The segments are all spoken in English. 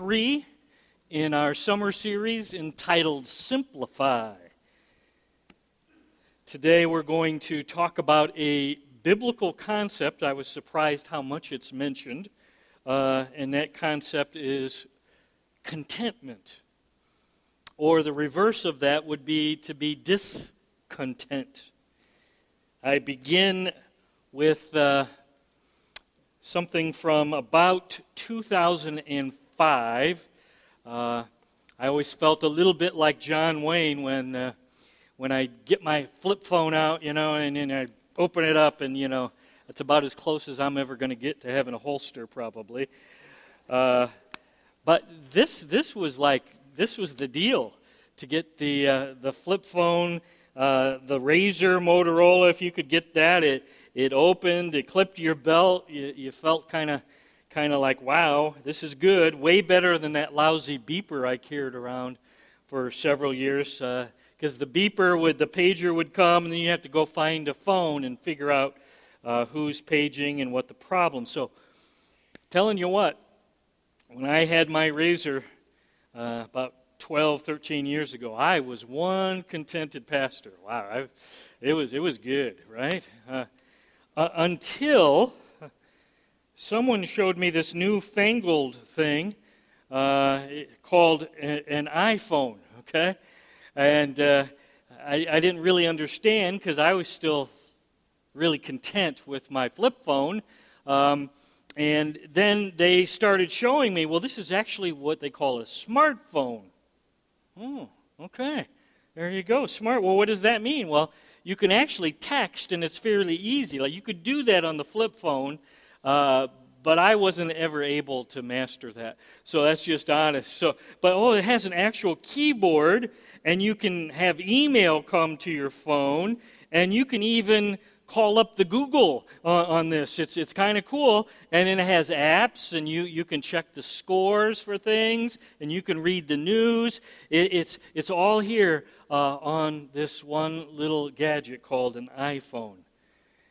three in our summer series entitled Simplify. Today we're going to talk about a biblical concept. I was surprised how much it's mentioned, uh, and that concept is contentment. Or the reverse of that would be to be discontent. I begin with uh, something from about 2005. Uh, I always felt a little bit like John Wayne when, uh, when I get my flip phone out, you know, and then I open it up, and, you know, it's about as close as I'm ever going to get to having a holster, probably. Uh, but this, this was like, this was the deal to get the, uh, the flip phone, uh, the RAZR Motorola, if you could get that. It, it opened, it clipped your belt. You, you felt kind of kind of like, wow, this is good. Way better than that lousy beeper I carried around for several years. Because uh, the beeper would, the pager would come, and then you have to go find a phone and figure out uh, who's paging and what the problem. So, telling you what, when I had my RAZR uh, about 12, 13 years ago, I was one contented pastor. Wow, I, it was it was good, right? Uh, until someone showed me this newfangled thing uh, called an iPhone, okay? And uh, I, I, didn't really understand because I was still really content with my flip phone. Um, and then they started showing me, well, this is actually what they call a smartphone. Oh, okay. There you go. Smart. Well, what does that mean? Well, you can actually text, and it's fairly easy. Like you could do that on the flip phone, uh, but I wasn't ever able to master that. So that's just honest. So, but oh, it has an actual keyboard, and you can have email come to your phone, and you can even call up the Google on, on this. It's, it's kind of cool. And it has apps, and you, you can check the scores for things, and you can read the news. It, it's, it's all here uh, on this one little gadget called an iPhone.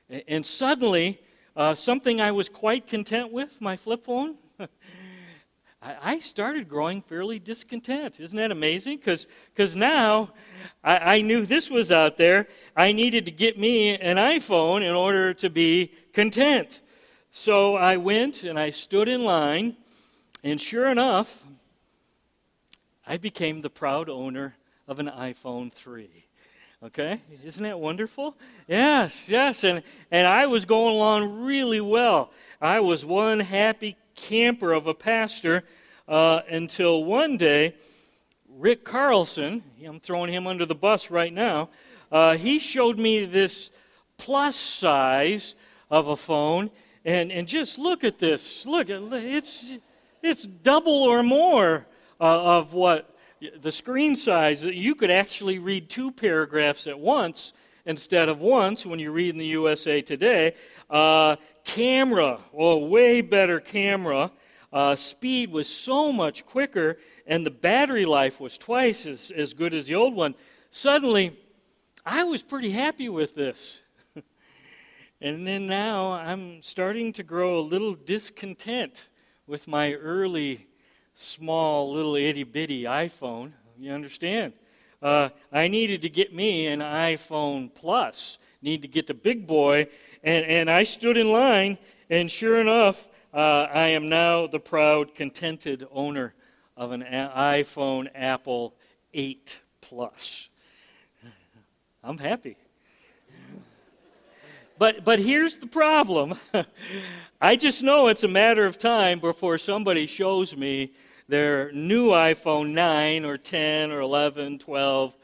And, and suddenly, uh, something I was quite content with, my flip phone. I started growing fairly discontent. Isn't that amazing? Because now I, I, knew this was out there. I needed to get me an iPhone in order to be content. So I went and I stood in line, and sure enough, I became the proud owner of an iPhone 3. Okay? Isn't that wonderful? Yes, yes. And, and I was going along really well. I was one happy camper of a pastor uh, until one day, Rick Carlson, I'm throwing him under the bus right now, uh, he showed me this plus size of a phone. And, and just look at this. Look, it's, it's double or more uh, of what the screen size. You could actually read two paragraphs at once instead of once when you read in the USA Today. Uh, camera, oh, way better camera. Uh, speed was so much quicker, and the battery life was twice as, as good as the old one. Suddenly, I was pretty happy with this. and then now I'm starting to grow a little discontent with my early, small, little itty bitty iPhone. You understand? Uh, I needed to get me an iPhone Plus, need to get the big boy. And, and I stood in line, and sure enough, uh, I am now the proud, contented owner of an iPhone Apple 8 Plus. I'm happy. But, but here's the problem. I just know it's a matter of time before somebody shows me their new iPhone 9 or 10 or 11, 12,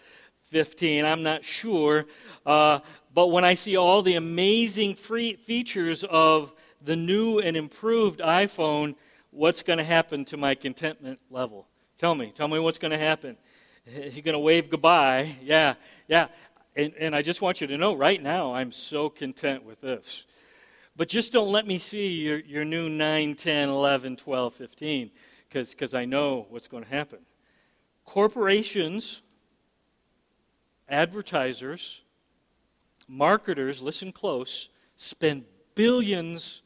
15. I'm not sure. Uh, but when I see all the amazing free features of the new and improved iPhone, what's going to happen to my contentment level? Tell me. Tell me what's going to happen. You're going to wave goodbye. Yeah, yeah. And, and I just want you to know right now, I'm so content with this. But just don't let me see your, your new 9, 10, 11, 12, 15, because I know what's going to happen. Corporations, advertisers, marketers, listen close, spend billions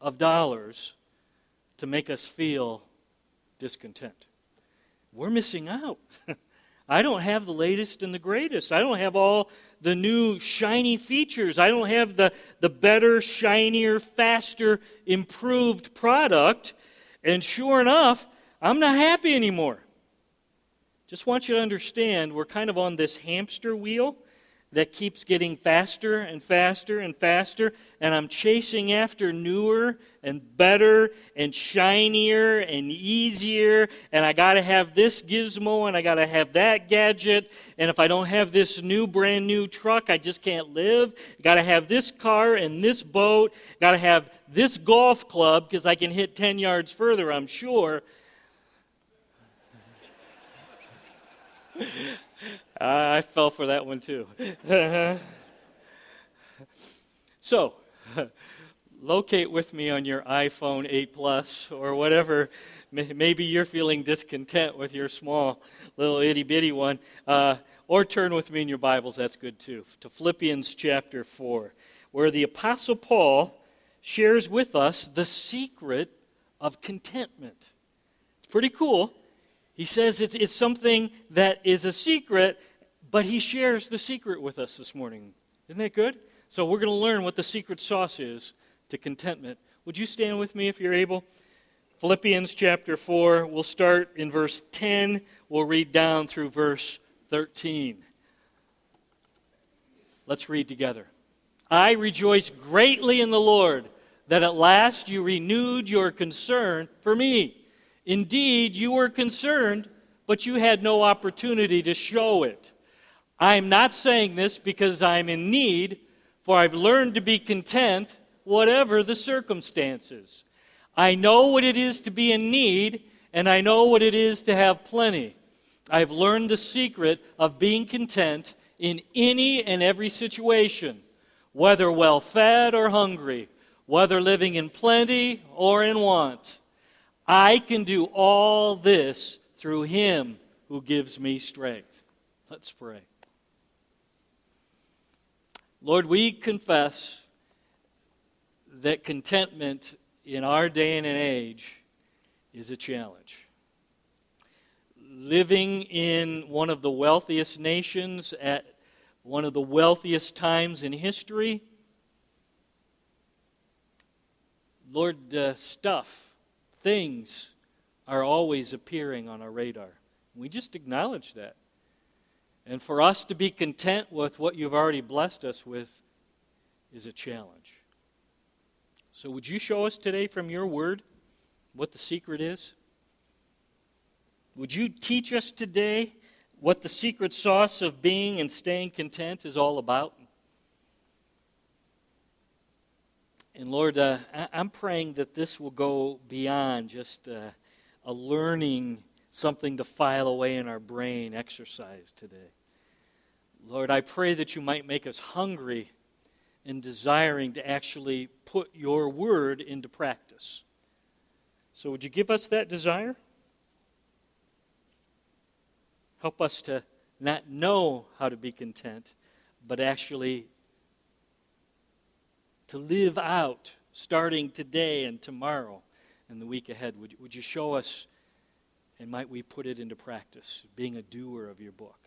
of dollars to make us feel discontent. We're missing out. I don't have the latest and the greatest. I don't have all the new shiny features. I don't have the, the better, shinier, faster, improved product. And sure enough, I'm not happy anymore. Just want you to understand we're kind of on this hamster wheel that keeps getting faster and faster and faster, and I'm chasing after newer and better and shinier and easier, and I got to have this gizmo and I got to have that gadget, and if I don't have this new brand new truck, I just can't live. Got to have this car and this boat, got to have this golf club because I can hit 10 yards further, I'm sure. I fell for that one too. so, locate with me on your iPhone 8 Plus or whatever. Maybe you're feeling discontent with your small little itty bitty one. Uh, or turn with me in your Bibles, that's good too, to Philippians chapter 4, where the Apostle Paul shares with us the secret of contentment. It's pretty cool. He says it's, it's something that is a secret, but he shares the secret with us this morning. Isn't that good? So we're going to learn what the secret sauce is to contentment. Would you stand with me if you're able? Philippians chapter 4, we'll start in verse 10, we'll read down through verse 13. Let's read together. I rejoice greatly in the Lord that at last you renewed your concern for me. Indeed, you were concerned, but you had no opportunity to show it. I am not saying this because I'm in need, for I've learned to be content, whatever the circumstances. I know what it is to be in need, and I know what it is to have plenty. I've learned the secret of being content in any and every situation, whether well fed or hungry, whether living in plenty or in want. I can do all this through him who gives me strength. Let's pray. Lord, we confess that contentment in our day and age is a challenge. Living in one of the wealthiest nations at one of the wealthiest times in history, Lord, the stuff things are always appearing on our radar. We just acknowledge that. And for us to be content with what you've already blessed us with is a challenge. So, would you show us today from your word what the secret is? Would you teach us today what the secret sauce of being and staying content is all about? And Lord, uh, I'm praying that this will go beyond just uh, a learning something to file away in our brain exercise today. Lord, I pray that you might make us hungry and desiring to actually put your word into practice. So, would you give us that desire? Help us to not know how to be content, but actually to live out starting today and tomorrow and the week ahead. Would, would you show us and might we put it into practice, being a doer of your book?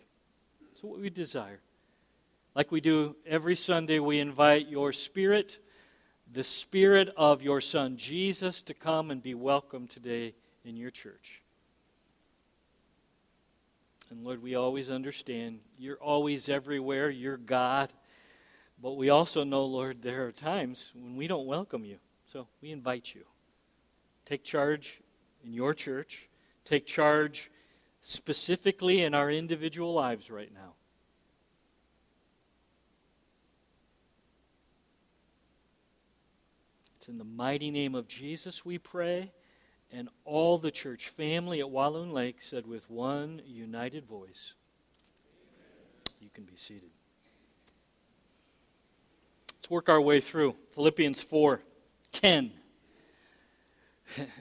So, what we desire. Like we do every Sunday, we invite your spirit, the spirit of your son Jesus, to come and be welcome today in your church. And Lord, we always understand you're always everywhere. You're God. But we also know, Lord, there are times when we don't welcome you. So we invite you. Take charge in your church, take charge specifically in our individual lives right now. It's in the mighty name of Jesus we pray. And all the church family at Walloon Lake said with one united voice, You can be seated work our way through. Philippians 4 10.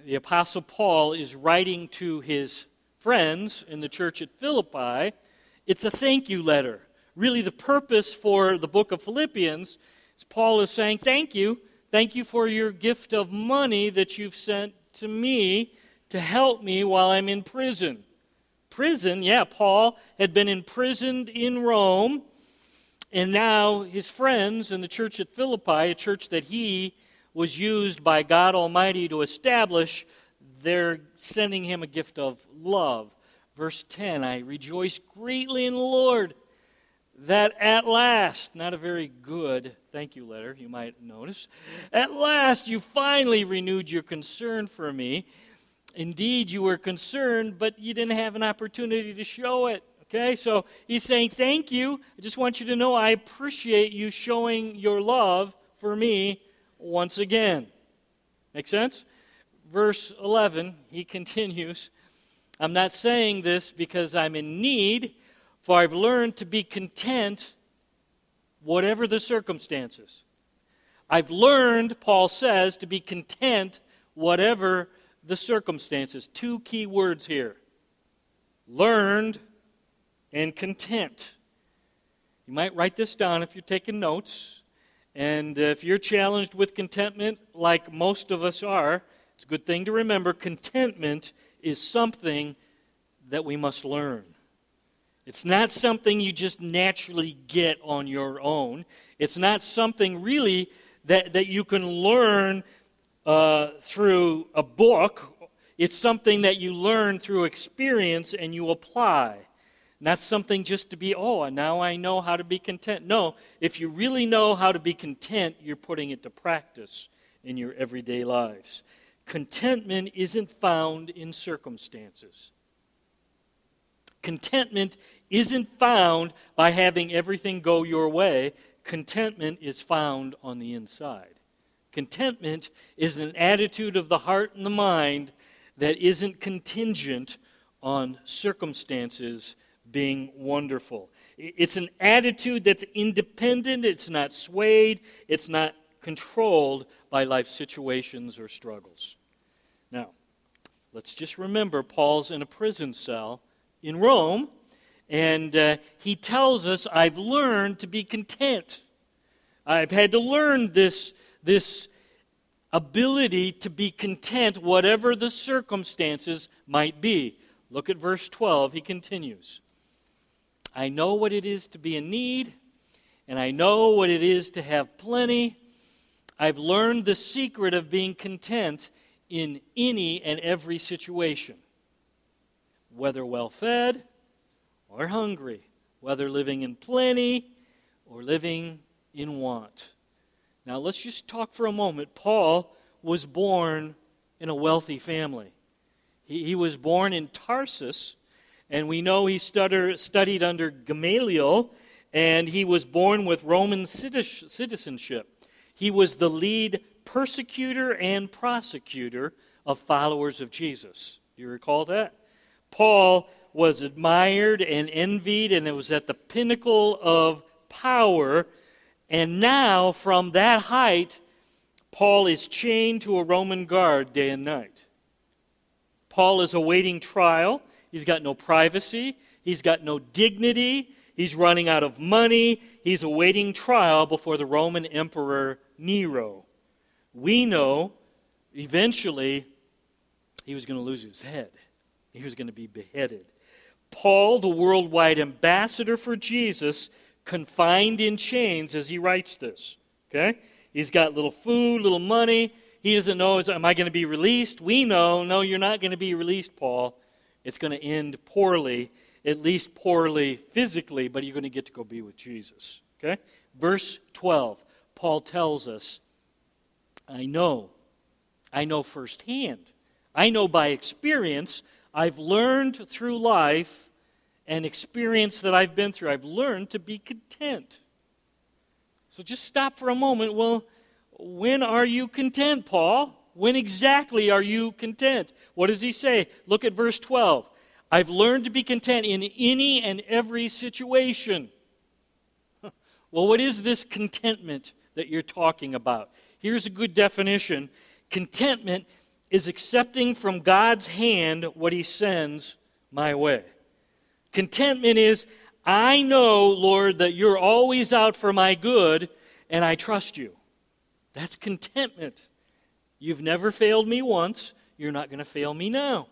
The Apostle Paul is writing to his friends in the church at Philippi. It's a thank you letter. Really, the purpose for the book of Philippians is Paul is saying, Thank you. Thank you for your gift of money that you've sent to me to help me while I'm in prison. Prison, yeah, Paul had been imprisoned in Rome, and now his friends in the church at Philippi, a church that he was used by God Almighty to establish, they're sending him a gift of love. Verse 10 I rejoice greatly in the Lord that at last, not a very good thank you letter, you might notice, at last you finally renewed your concern for me. Indeed, you were concerned, but you didn't have an opportunity to show it. Okay, so he's saying, Thank you. I just want you to know I appreciate you showing your love for me once again. Make sense? Verse 11, he continues I'm not saying this because I'm in need, for I've learned to be content whatever the circumstances. I've learned, Paul says, to be content whatever the circumstances. Two key words here learned and content. You might write this down if you're taking notes. And if you're challenged with contentment, like most of us are, it's a good thing to remember contentment is something that we must learn. It's not something you just naturally get on your own. It's not something really that, that you can learn uh, through a book. It's something that you learn through experience and you apply. Not something just to be, oh, now I know how to be content. No, if you really know how to be content, you're putting it to practice in your everyday lives. Contentment isn't found in circumstances. Contentment isn't found by having everything go your way. Contentment is found on the inside. Contentment is an attitude of the heart and the mind that isn't contingent on circumstances being wonderful. It's an attitude that's independent, it's not swayed, it's not controlled by life situations or struggles. Now, let's just remember Paul's in a prison cell in Rome, and uh, he tells us, I've learned to be content. I've had to learn this, this ability to be content, whatever the circumstances might be. Look at verse 12. He continues I know what it is to be in need, and I know what it is to have plenty. I've learned the secret of being content in any and every situation whether well fed or hungry, whether living in plenty or living in want. Now, let's just talk for a moment. Paul was born in a wealthy family. He, he was born in Tarsus, and we know he stutter, studied under Gamaliel, and he was born with Roman citizenship. He was the lead persecutor and prosecutor of followers of Jesus. Do you recall that? Paul was admired and envied, and it was at the pinnacle of power. And now, from that height, Paul is chained to a Roman guard day and night. Paul is awaiting trial. He's got no privacy, he's got no dignity, he's running out of money, he's awaiting trial before the Roman Emperor Nero. We know eventually he was going to lose his head. He was going to be beheaded. Paul, the worldwide ambassador for Jesus, confined in chains as he writes this. Okay? He's got little food, little money. He doesn't know, am I going to be released? We know, no, you're not going to be released, Paul. It's going to end poorly, at least poorly physically, but you're going to get to go be with Jesus. Okay? Verse 12, Paul tells us, I know, I know firsthand, I know by experience I've learned through life and experience that I've been through, I've learned to be content. So just stop for a moment. Well, when are you content, Paul? When exactly are you content? What does he say? Look at verse 12. I've learned to be content in any and every situation. Well, what is this contentment that you're talking about? Here's a good definition contentment is accepting from God's hand what He sends my way. Contentment is, I know, Lord, that you're always out for my good, and I trust you. That's contentment. You've never failed me once. you're not going to fail me now.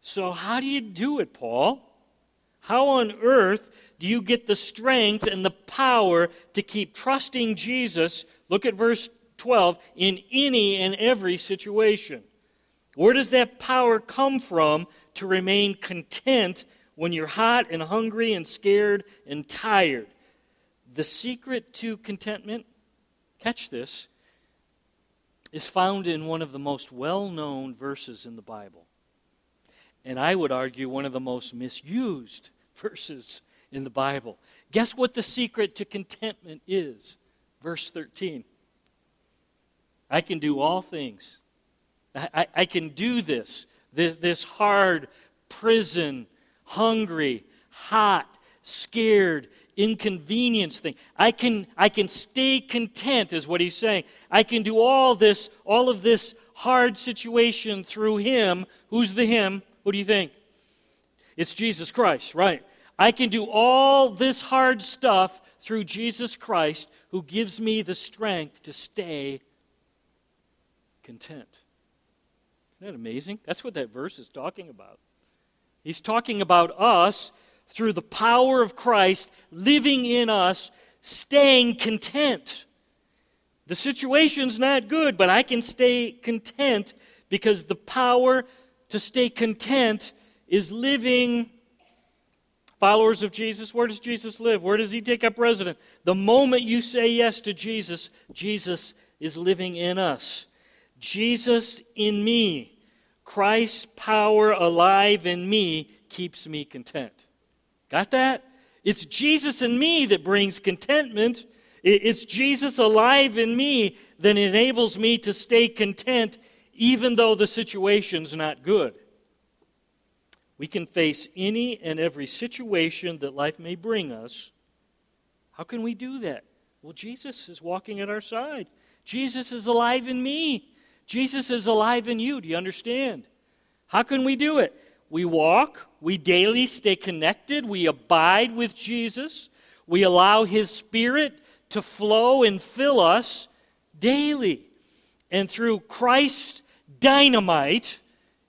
So, how do you do it, Paul? How on earth do you get the strength and the power to keep trusting Jesus? Look at verse 12 in any and every situation. Where does that power come from to remain content when you're hot and hungry and scared and tired? The secret to contentment, catch this, is found in one of the most well known verses in the Bible. And I would argue one of the most misused verses in the Bible. Guess what the secret to contentment is? Verse 13. I can do all things. I, I, I can do this, this, this hard prison, hungry, hot, scared, inconvenience thing. I can, I can stay content, is what he's saying. I can do all this, all of this hard situation through him. Who's the him? What do you think? It's Jesus Christ, right? I can do all this hard stuff through Jesus Christ who gives me the strength to stay content. Isn't that amazing? That's what that verse is talking about. He's talking about us through the power of Christ living in us, staying content. The situation's not good, but I can stay content because the power to stay content is living Followers of Jesus, where does Jesus live? Where does he take up residence? The moment you say yes to Jesus, Jesus is living in us. Jesus in me, Christ's power alive in me, keeps me content. Got that? It's Jesus in me that brings contentment. It's Jesus alive in me that enables me to stay content even though the situation's not good. We can face any and every situation that life may bring us. How can we do that? Well, Jesus is walking at our side. Jesus is alive in me. Jesus is alive in you. Do you understand? How can we do it? We walk, we daily stay connected, we abide with Jesus, we allow His Spirit to flow and fill us daily. And through Christ's dynamite,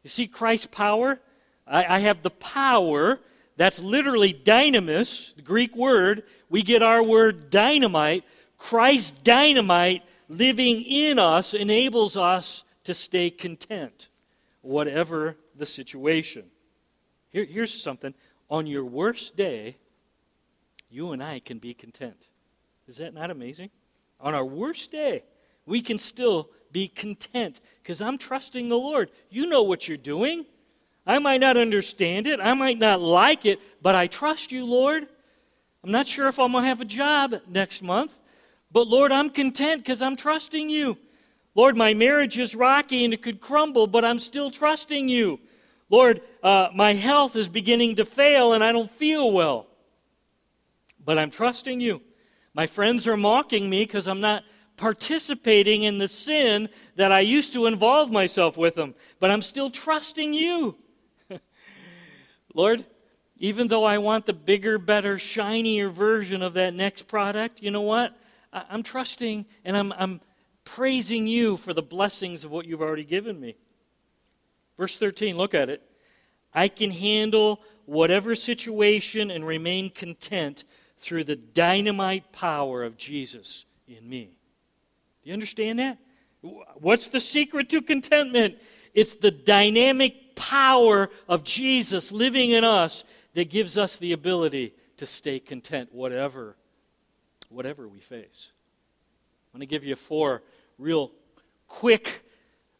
you see Christ's power? I, I have the power. That's literally dynamis, the Greek word. We get our word dynamite. Christ's dynamite living in us enables us to stay content, whatever the situation. Here, here's something. On your worst day, you and I can be content. Is that not amazing? On our worst day, we can still be content because I'm trusting the Lord. You know what you're doing. I might not understand it, I might not like it, but I trust you, Lord. I'm not sure if I'm going to have a job next month, but Lord, I'm content because I'm trusting you. Lord, my marriage is rocky and it could crumble, but I'm still trusting you. Lord, uh, my health is beginning to fail and I don't feel well, but I'm trusting you. My friends are mocking me because I'm not participating in the sin that I used to involve myself with them, but I'm still trusting you. Lord, even though I want the bigger, better, shinier version of that next product, you know what? I'm trusting and I'm, I'm praising you for the blessings of what you've already given me. Verse 13, look at it. I can handle whatever situation and remain content through the dynamite power of Jesus in me. Do you understand that? What's the secret to contentment? It's the dynamic power of Jesus living in us that gives us the ability to stay content whatever whatever we face. I'm going to give you four real quick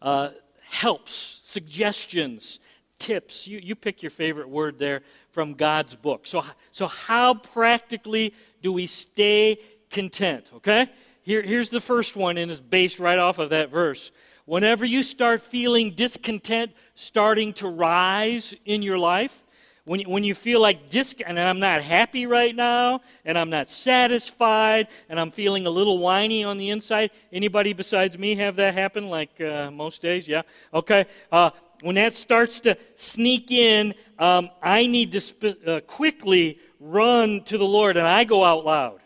uh, helps, suggestions, tips. You, you pick your favorite word there from God's book. So, so how practically do we stay content? Okay? Here, here's the first one, and it's based right off of that verse. Whenever you start feeling discontent starting to rise in your life, when, when you feel like dis and I'm not happy right now, and I'm not satisfied, and I'm feeling a little whiny on the inside. Anybody besides me have that happen? Like uh, most days, yeah. Okay. Uh, when that starts to sneak in, um, I need to sp- uh, quickly run to the Lord, and I go out loud.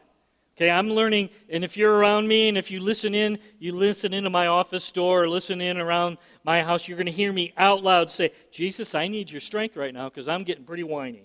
Okay, I'm learning, and if you're around me and if you listen in, you listen into my office door or listen in around my house, you're going to hear me out loud say, Jesus, I need your strength right now because I'm getting pretty whiny.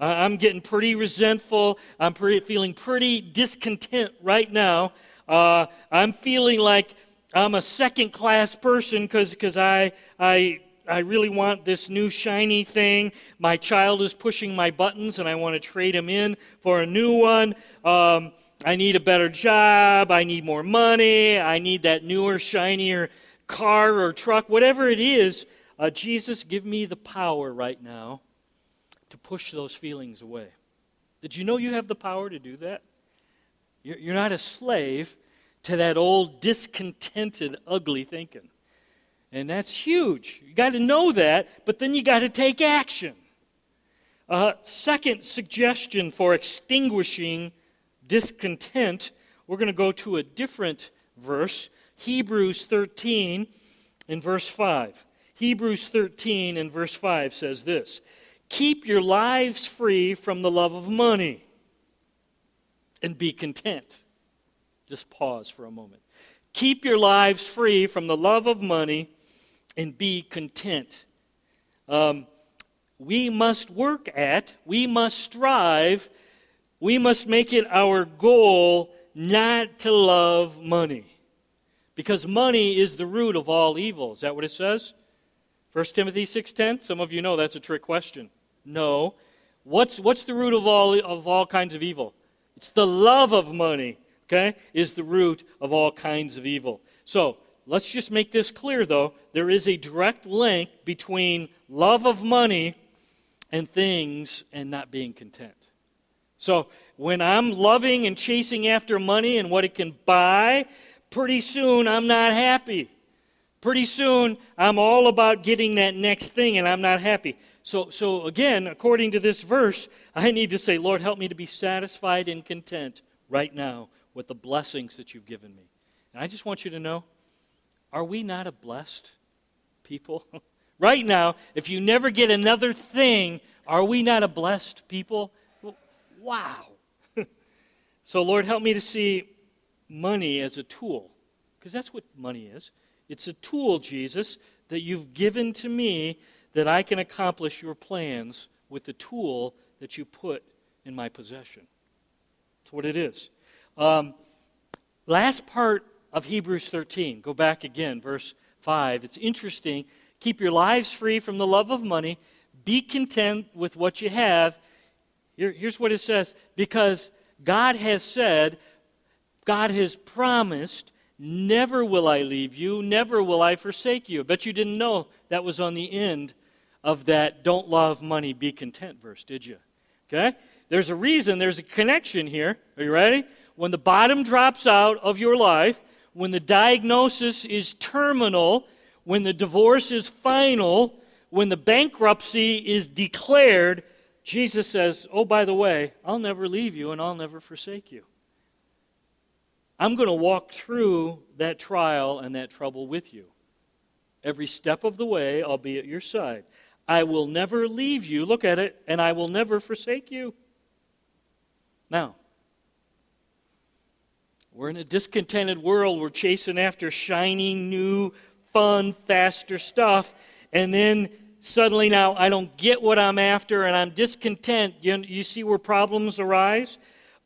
Uh, I'm getting pretty resentful. I'm feeling pretty discontent right now. Uh, I'm feeling like I'm a second class person because I, I, I really want this new shiny thing. My child is pushing my buttons and I want to trade him in for a new one. Um, I need a better job. I need more money. I need that newer, shinier car or truck, whatever it is. Uh, Jesus, give me the power right now to push those feelings away. Did you know you have the power to do that? You're not a slave to that old discontented, ugly thinking. And that's huge. You got to know that, but then you got to take action. Uh, second suggestion for extinguishing discontent, we're going to go to a different verse, Hebrews 13 in verse 5. Hebrews 13 in verse 5 says this Keep your lives free from the love of money and be content. Just pause for a moment. Keep your lives free from the love of money and be content. Um, we must work at, we must strive, we must make it our goal not to love money. Because money is the root of all evil. Is that what it says? 1 Timothy 6:10. Some of you know that's a trick question. No. What's, what's the root of all, of all kinds of evil? It's the love of money okay, is the root of all kinds of evil. So let's just make this clear, though. There is a direct link between love of money and things and not being content. So when I'm loving and chasing after money and what it can buy, pretty soon I'm not happy. Pretty soon I'm all about getting that next thing and I'm not happy. So, so again, according to this verse, I need to say, Lord, help me to be satisfied and content right now with the blessings that you've given me. And I just want you to know are we not a blessed people? right now, if you never get another thing, are we not a blessed people? wow. so, Lord, help me to see money as a tool, because that's what money is. It's a tool, Jesus, that you've given to me that I can accomplish your plans with the tool that you put in my possession. That's what it is. Um, last part of Hebrews 13, go back again, verse 5. It's interesting. Keep your lives free from the love of money. Be content with what you have. Here, here's what it says because God has said, God has promised, never will I leave you, never will I forsake you. But you didn't know that was on the end of that don't love money, be content verse, did you? Okay? There's a reason, there's a connection here. Are you ready? when the bottom drops out of your life, when the diagnosis is terminal, when the divorce is final, when the bankruptcy is declared, Jesus says, Oh, by the way, I'll never leave you and I'll never forsake you. I'm going to walk through that trial and that trouble with you. Every step of the way, I'll be at your side. I will never leave you. Look at it, and I will never forsake you. Now, we're in a discontented world. We're chasing after shiny, new, fun, faster stuff. And then suddenly now I don't get what I'm after and I'm discontent. You, you see where problems arise?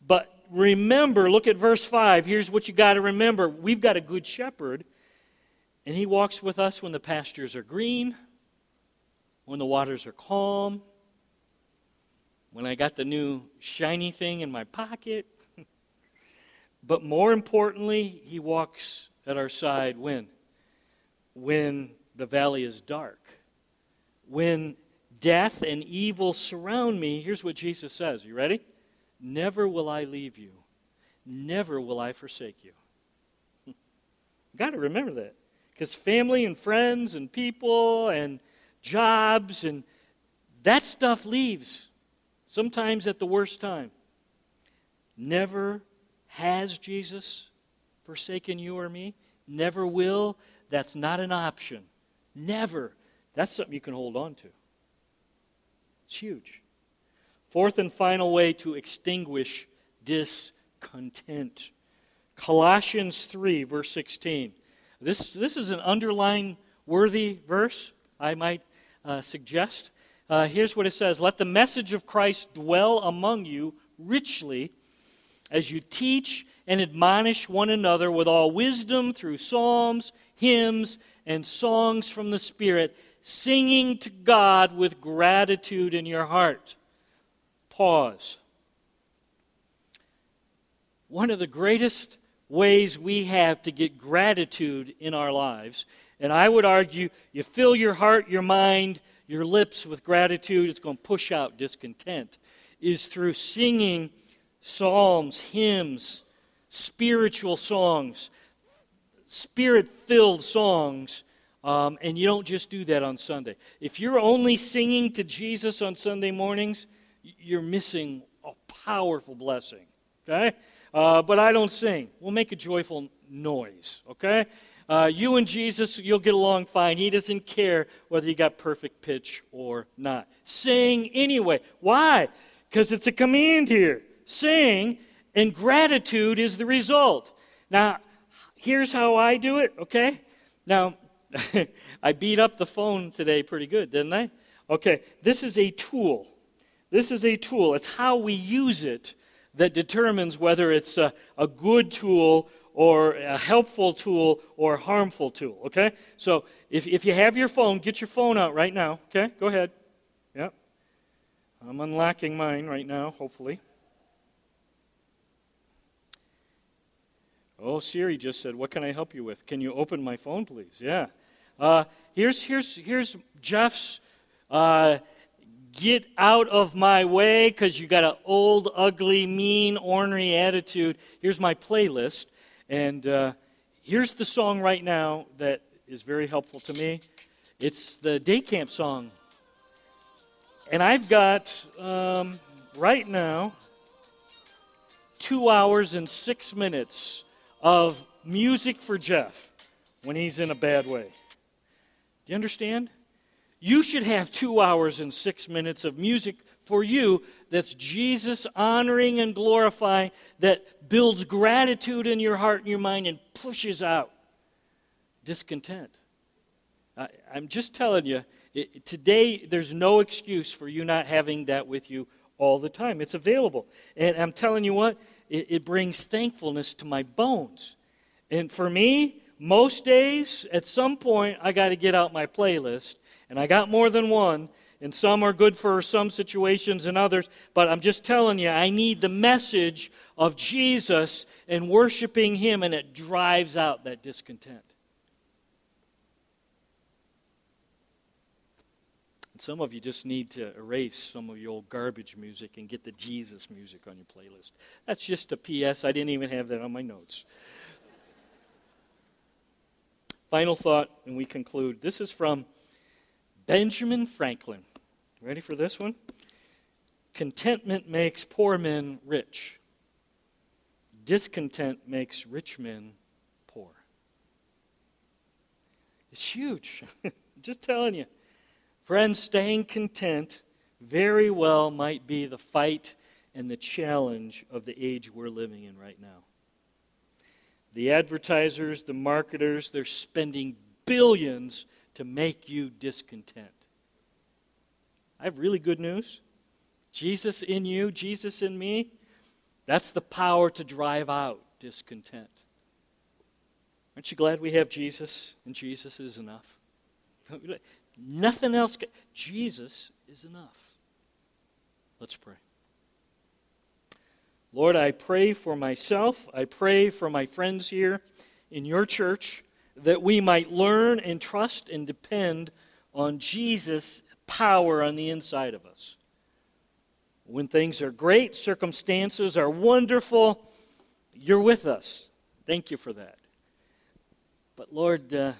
But remember, look at verse 5. Here's what you got to remember we've got a good shepherd, and he walks with us when the pastures are green, when the waters are calm, when I got the new shiny thing in my pocket but more importantly, he walks at our side when? When the valley is dark. When death and evil surround me, here's what Jesus says. You ready? Never will I leave you. Never will I forsake you. you got to remember that. Because family and friends and people and jobs and that stuff leaves sometimes at the worst time. Never has Jesus forsaken you or me? Never will? That's not an option. Never. That's something you can hold on to. It's huge. Fourth and final way to extinguish discontent. Colossians 3, verse 16. This, this is an underline worthy verse, I might uh, suggest. Uh, here's what it says Let the message of Christ dwell among you richly as you teach and admonish one another with all wisdom through psalms, hymns, and songs from the Spirit, singing to God with gratitude in your heart. Pause. One of the greatest ways we have to get gratitude in our lives, and I would argue you fill your heart, your mind, your lips with gratitude, it's going to push out discontent, is through singing psalms, hymns, spiritual songs, spirit filled songs. Um, and you don't just do that on Sunday. If you're only singing to Jesus on Sunday mornings, you're missing a powerful blessing. Okay? Uh, but I don't sing. We'll make a joyful noise. Okay? Uh, you and Jesus, you'll get along fine. He doesn't care whether you got perfect pitch or not. Sing anyway. Why? Because it's a command here. Sing, and gratitude is the result. Now, here's how I do it, okay? Now, I beat up the phone today pretty good, didn't I? Okay, this is a tool. This is a tool. It's how we use it that determines whether it's a, a good tool or a helpful tool or a harmful tool, okay? So if, if you have your phone, get your phone out right now, okay? Go ahead. Yep. I'm unlocking mine right now, hopefully. Oh, Siri just said, What can I help you with? Can you open my phone, please? Yeah. Uh, here's, here's, here's Jeff's uh, Get out of my way because you got an old, ugly, mean, ornery attitude. Here's my playlist. And uh, here's the song right now that is very helpful to me it's the day camp song. And I've got, um, right now, two hours and six minutes of music for Jeff when he's in a bad way. Do you understand? You should have two hours and six minutes of music for you that's Jesus honoring and glorifying, that builds gratitude in your heart and your mind and pushes out discontent. I, am just telling you, it, today there's no excuse for you not having that with you all the time. It's available. And I'm telling you what, it, it brings thankfulness to my bones. And for me, most days, at some point, I got to get out my playlist. And I got more than one. And some are good for some situations and others. But I'm just telling you, I need the message of Jesus and worshiping Him, and it drives out that discontent. Some of you just need to erase some of your old garbage music and get the Jesus music on your playlist. That's just a PS. I didn't even have that on my notes. Final thought, and we conclude. This is from Benjamin Franklin. Ready for this one? Contentment makes poor men rich. Discontent makes rich men poor. It's huge. Just telling you. Friends, staying content very well might be the fight and the challenge of the age we're living in right now. The advertisers, the marketers, they're spending billions to make you discontent. I have really good news. Jesus in you, Jesus in me, that's the power to drive out discontent. Aren't you glad we have Jesus and Jesus is enough? Nothing else. Can, Jesus is enough. Let's pray. Lord, I pray for myself. I pray for my friends here in your church that we might learn and trust and depend on Jesus' power on the inside of us. When things are great, circumstances are wonderful, you're with us. Thank you for that. But Lord, uh,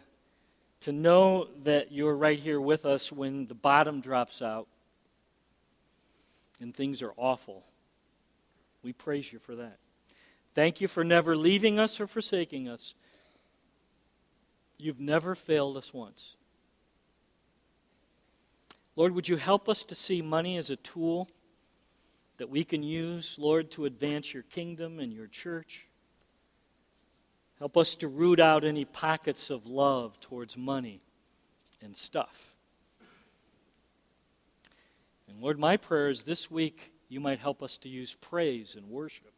to know that you're right here with us when the bottom drops out and things are awful. We praise you for that. Thank you for never leaving us or forsaking us. You've never failed us once. Lord, would you help us to see money as a tool that we can use, Lord, to advance your kingdom and your church. Help us to root out any pockets of love towards money and stuff. And Lord, my prayer is this week you might help us to use praise and worship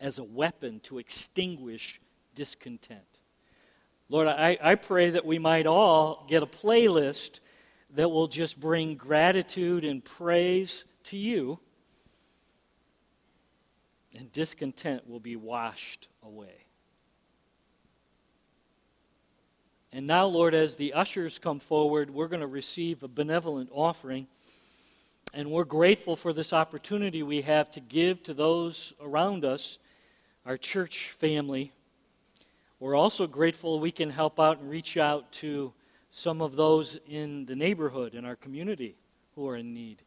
as a weapon to extinguish discontent. Lord, I, I pray that we might all get a playlist that will just bring gratitude and praise to you, and discontent will be washed away. And now, Lord, as the ushers come forward, we're going to receive a benevolent offering. And we're grateful for this opportunity we have to give to those around us, our church family. We're also grateful we can help out and reach out to some of those in the neighborhood, in our community, who are in need.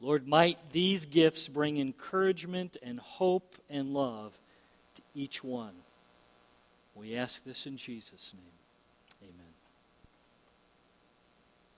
Lord, might these gifts bring encouragement and hope and love to each one. We ask this in Jesus' name.